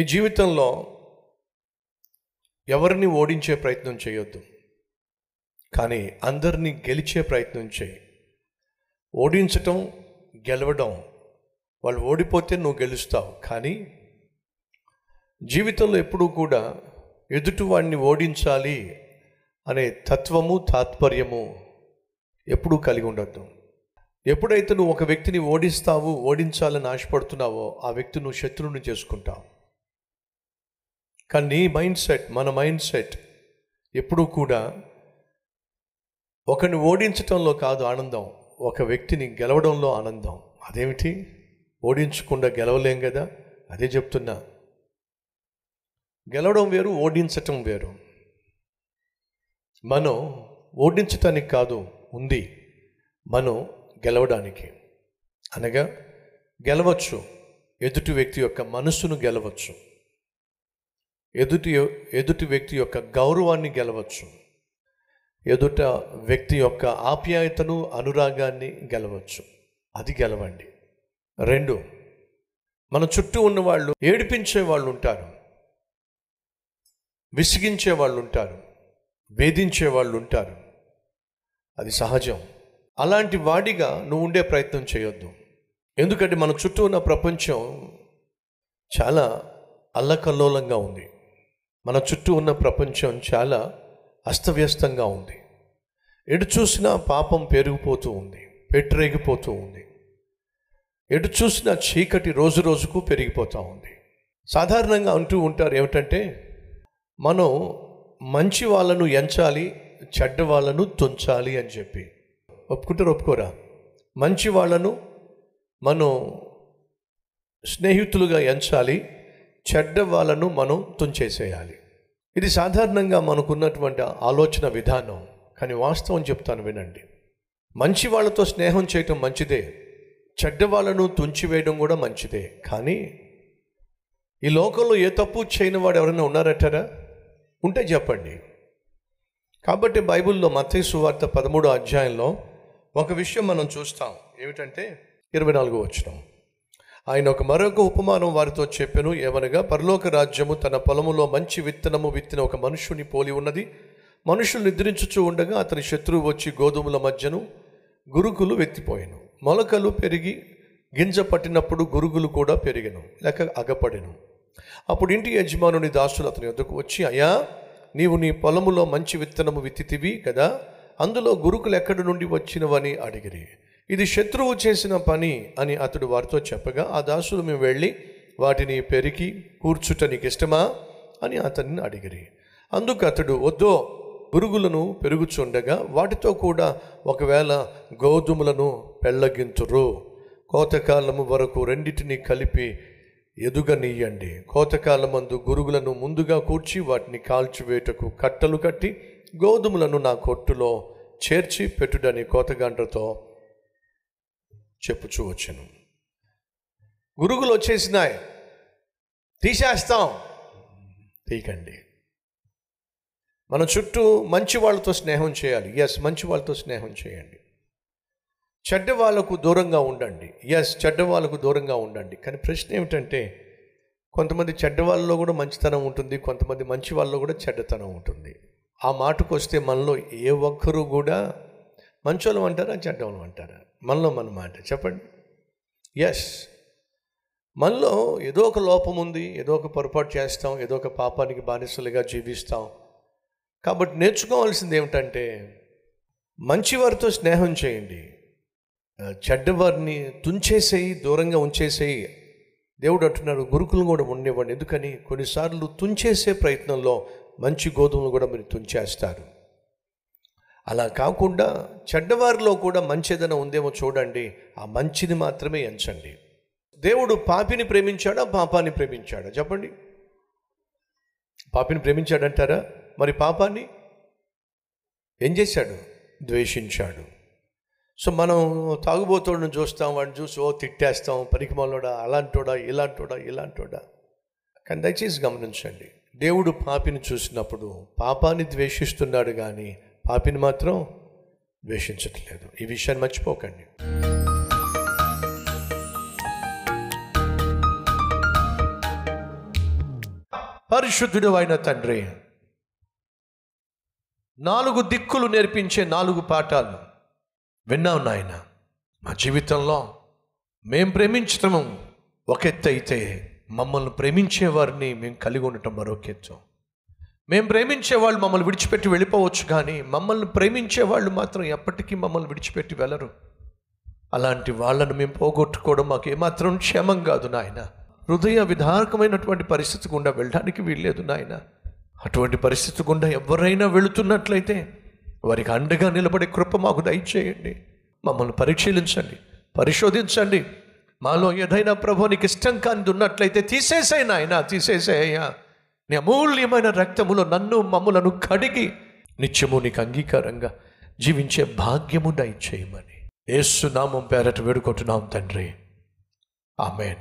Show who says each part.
Speaker 1: నీ జీవితంలో ఎవరిని ఓడించే ప్రయత్నం చేయొద్దు. కానీ అందరినీ గెలిచే ప్రయత్నం చేయి. ఓడించటం గెలవడం వాళ్ళు ఓడిపోతే నువ్వు గెలుస్తావు. కానీ జీవితంలో ఎప్పుడూ కూడా ఎదుటివాడిని ఓడించాలి అనే తత్వము తాత్పర్యము ఎప్పుడూ కలిగి ఉండద్దు. ఎప్పుడైతే నువ్వు ఒక వ్యక్తిని ఓడిస్తావు ఓడించాలని ఆశపడుతున్నావో ఆ వ్యక్తి నువ్వు శత్రువుని చేసుకుంటావు. కానీ నీ మైండ్ సెట్ మన మైండ్ సెట్ ఎప్పుడూ కూడా ఒకరిని ఓడించటంలో కాదు ఆనందం ఒక వ్యక్తిని గెలవడంలో ఆనందం. అదేమిటి? ఓడించకుండా గెలవలేం కదా? అదే చెప్తున్నా. గెలవడం వేరు ఓడించటం వేరు. మనం ఓడించటానికి కాదు ఉంది. మనం గెలవడానికి. అనగా గెలవచ్చు ఎదుటి వ్యక్తి యొక్క మనస్సును గెలవచ్చు. ఎదుటి ఎదుటి వ్యక్తి యొక్క గౌరవాన్ని గెలవచ్చు. ఎదుట వ్యక్తి యొక్క ఆప్యాయతను అనురాగాన్ని గెలవచ్చు. అది గెలవండి. రెండు మన చుట్టూ ఉన్న వాళ్ళు ఏడిపించే వాళ్ళు ఉంటారు విసిగించే వాళ్ళు ఉంటారు వేధించే వాళ్ళు ఉంటారు అది సహజం. అలాంటి వాడిగా నువ్వు ఉండే ప్రయత్నం చేయొద్దు. ఎందుకంటే మన చుట్టూ ఉన్న ప్రపంచం చాలా అల్లకల్లోలంగా ఉంది. మన చుట్టూ ఉన్న ప్రపంచం చాలా అస్తవ్యస్తంగా ఉంది. ఎటు చూసినా పాపం పెరిగిపోతూ ఉంది పెట్టరేగిపోతూ ఉంది. ఎటు చూసినా చీకటి రోజు రోజుకు పెరిగిపోతూ ఉంది. సాధారణంగా అంటూ ఉంటారు ఏమిటంటే మనం మంచి వాళ్ళను ఎంచాలి చెడ్డ వాళ్ళను తుంచాలి అని చెప్పి. ఒప్పుకుంటారు ఒప్పుకోరా? మంచి వాళ్ళను మనం స్నేహితులుగా ఎంచాలి చెడ్డ వాళ్ళను మనం తుంచేసేయాలి. ఇది సాధారణంగా మనకున్నటువంటి ఆలోచన విధానం. కానీ వాస్తవం చెప్తాను వినండి. మంచి వాళ్ళతో స్నేహం చేయటం మంచిదే. చెడ్డ వాళ్ళను తుంచివేయడం కూడా మంచిదే. కానీ ఈ లోకంలో ఏ తప్పు చేయని వాడు ఎవరైనా ఉన్నారటారా? ఉంటే చెప్పండి. కాబట్టి బైబిల్లో మతీ సువార్త పదమూడో అధ్యాయంలో ఒక విషయం మనం చూస్తాం. ఏమిటంటే ఇరవై నాలుగో వచ్చినాం ఆయన ఒక మరొక ఉపమానం వారితో చెప్పెను. ఏమనగా పరలోక రాజ్యము తన పొలములో మంచి విత్తనము విత్తిన ఒక మనుషుని పోలి ఉన్నది. మనుషులు నిద్రించుచూ ఉండగా అతని శత్రువు వచ్చి గోధుమల మధ్యను గురుగులు వెత్తిపోయాను. మొలకలు పెరిగి గింజ పట్టినప్పుడు గురుగులు కూడా పెరిగను లేక అగపడెను. అప్పుడు ఇంటి యజమానుని దాసులు అతని వద్దకు వచ్చి అయ్యా నీవు నీ పొలములో మంచి విత్తనము విత్తితివి కదా అందులో గురుకులు ఎక్కడి నుండి వచ్చినవని అడిగిరి. ఇది శత్రువు చేసిన పని అని అతడు వారితో చెప్పగా ఆ దాసులు మేము వెళ్ళి వాటిని పెరికి కూర్చుట నీకు ఇష్టమా అని అతన్ని అడిగిరి. అందుకు అతడు వద్దో పురుగులను పెరుగుచుండగా వాటితో కూడా ఒకవేళ గోధుమలను పెళ్ళగింతురు కోతకాలము వరకు రెండింటిని కలిపి ఎదుగనీయండి. కోతకాలమందు గురుగులను ముందుగా కూర్చి వాటిని కాల్చివేటకు కట్టలు కట్టి గోధుమలను నా కొట్టులో చేర్చి పెట్టుడని కోతగండ్రతో చెప్పుచూ వచ్చాను. గురుగులు వచ్చేసినాయి. తీసేస్తాం. తీకండి మన చుట్టూ మంచి వాళ్ళతో స్నేహం చేయాలి. ఎస్ మంచి వాళ్ళతో స్నేహం చేయండి. చెడ్డ వాళ్ళకు దూరంగా ఉండండి. ఎస్ చెడ్డ వాళ్ళకు దూరంగా ఉండండి. కానీ ప్రశ్న ఏమిటంటే కొంతమంది చెడ్డ వాళ్ళలో కూడా మంచితనం ఉంటుంది కొంతమంది మంచి వాళ్ళలో కూడా చెడ్డతనం ఉంటుంది. ఆ మాటకు వస్తే మనలో ఏ ఒక్కరూ కూడా మంచోళ్ళం అంటారా చెడ్డవాళ్ళం అంటారా? మనలో మన మాట. చెప్పండి. ఎస్ మనలో ఏదో ఒక లోపం ఉంది ఏదో ఒక పొరపాటు చేస్తాం ఏదో ఒక పాపానికి బానిసలుగా జీవిస్తాం. కాబట్టి నేర్చుకోవాల్సింది ఏమిటంటే మంచివారితో స్నేహం చేయండి. చెడ్డవారిని తుంచేసేయి దూరంగా ఉంచేసేయి. దేవుడు అంటున్నాడు గురుకులు కూడా ఉండేవాడు ఎందుకని? కొన్నిసార్లు తుంచేసే ప్రయత్నంలో మంచి గోధుమలు కూడా మీరు తుంచేస్తారు. అలా కాకుండా చెడ్డవారిలో కూడా మంచి ఏదైనా ఉందేమో చూడండి ఆ మంచిని మాత్రమే ఎంచండి. దేవుడు పాపిని ప్రేమించాడా? పాపాన్ని ప్రేమించాడా? చెప్పండి. పాపిని ప్రేమించాడంటారా? మరి పాపాన్ని? ఏం చేశాడు? ద్వేషించాడు. సో మనం తాగుబోతోడిని చూస్తాం వాడిని చూసి ఓ తిట్టేస్తాం పరికమాలోడా అలాంటోడా ఇలాంటోడా ఇలాంటోడా. కానీ దయచేసి గమనించండి దేవుడు పాపిని చూసినప్పుడు పాపాన్ని ద్వేషిస్తున్నాడు కానీ పాపిని మాత్రం ద్వేషించట్లేదు. ఈ విషయాన్ని మర్చిపోకండి. పరిశుద్ధుడు అయిన తండ్రి నాలుగు దిక్కులు నేర్పించే నాలుగు పాఠాలు విన్నావు నాయన. మా జీవితంలో మేం ప్రేమించటం ఒక ఎత్తు అయితే మమ్మల్ని ప్రేమించే వారిని మేము కలిగి ఉండటం మరొక ఎత్తు మేము ప్రేమించే వాళ్ళు మమ్మల్ని విడిచిపెట్టి వెళ్ళిపోవచ్చు కానీ మమ్మల్ని ప్రేమించే వాళ్ళు మాత్రం ఎప్పటికీ మమ్మల్ని విడిచిపెట్టి వెళ్ళరు. అలాంటి వాళ్ళను మేము పోగొట్టుకోవడం మాకు ఏమాత్రం క్షేమం కాదు నాయన. హృదయ విధారకమైనటువంటి పరిస్థితి గుండా వెళ్ళడానికి వీల్లేదు నాయన. అటువంటి పరిస్థితి గుండా ఎవరైనా వెళుతున్నట్లయితే వారికి అండగా నిలబడే కృప మాకు దయచేయండి. మమ్మల్ని పరిశీలించండి పరిశోధించండి. మాలో ఏదైనా ప్రభు నీకు ఇష్టం కానిది ఉన్నట్లయితే తీసేసాయి నాయన తీసేసేయ్యా నీ అమూల్యమైన రక్తములో నన్ను మమ్ములను కడిగి నిత్యము నీకు అంగీకారంగా జీవించే భాగ్యము దయచేయమని. ఏసునామం నామం పేరట వేడుకుంటున్నాం తండ్రి. ఆమెన్.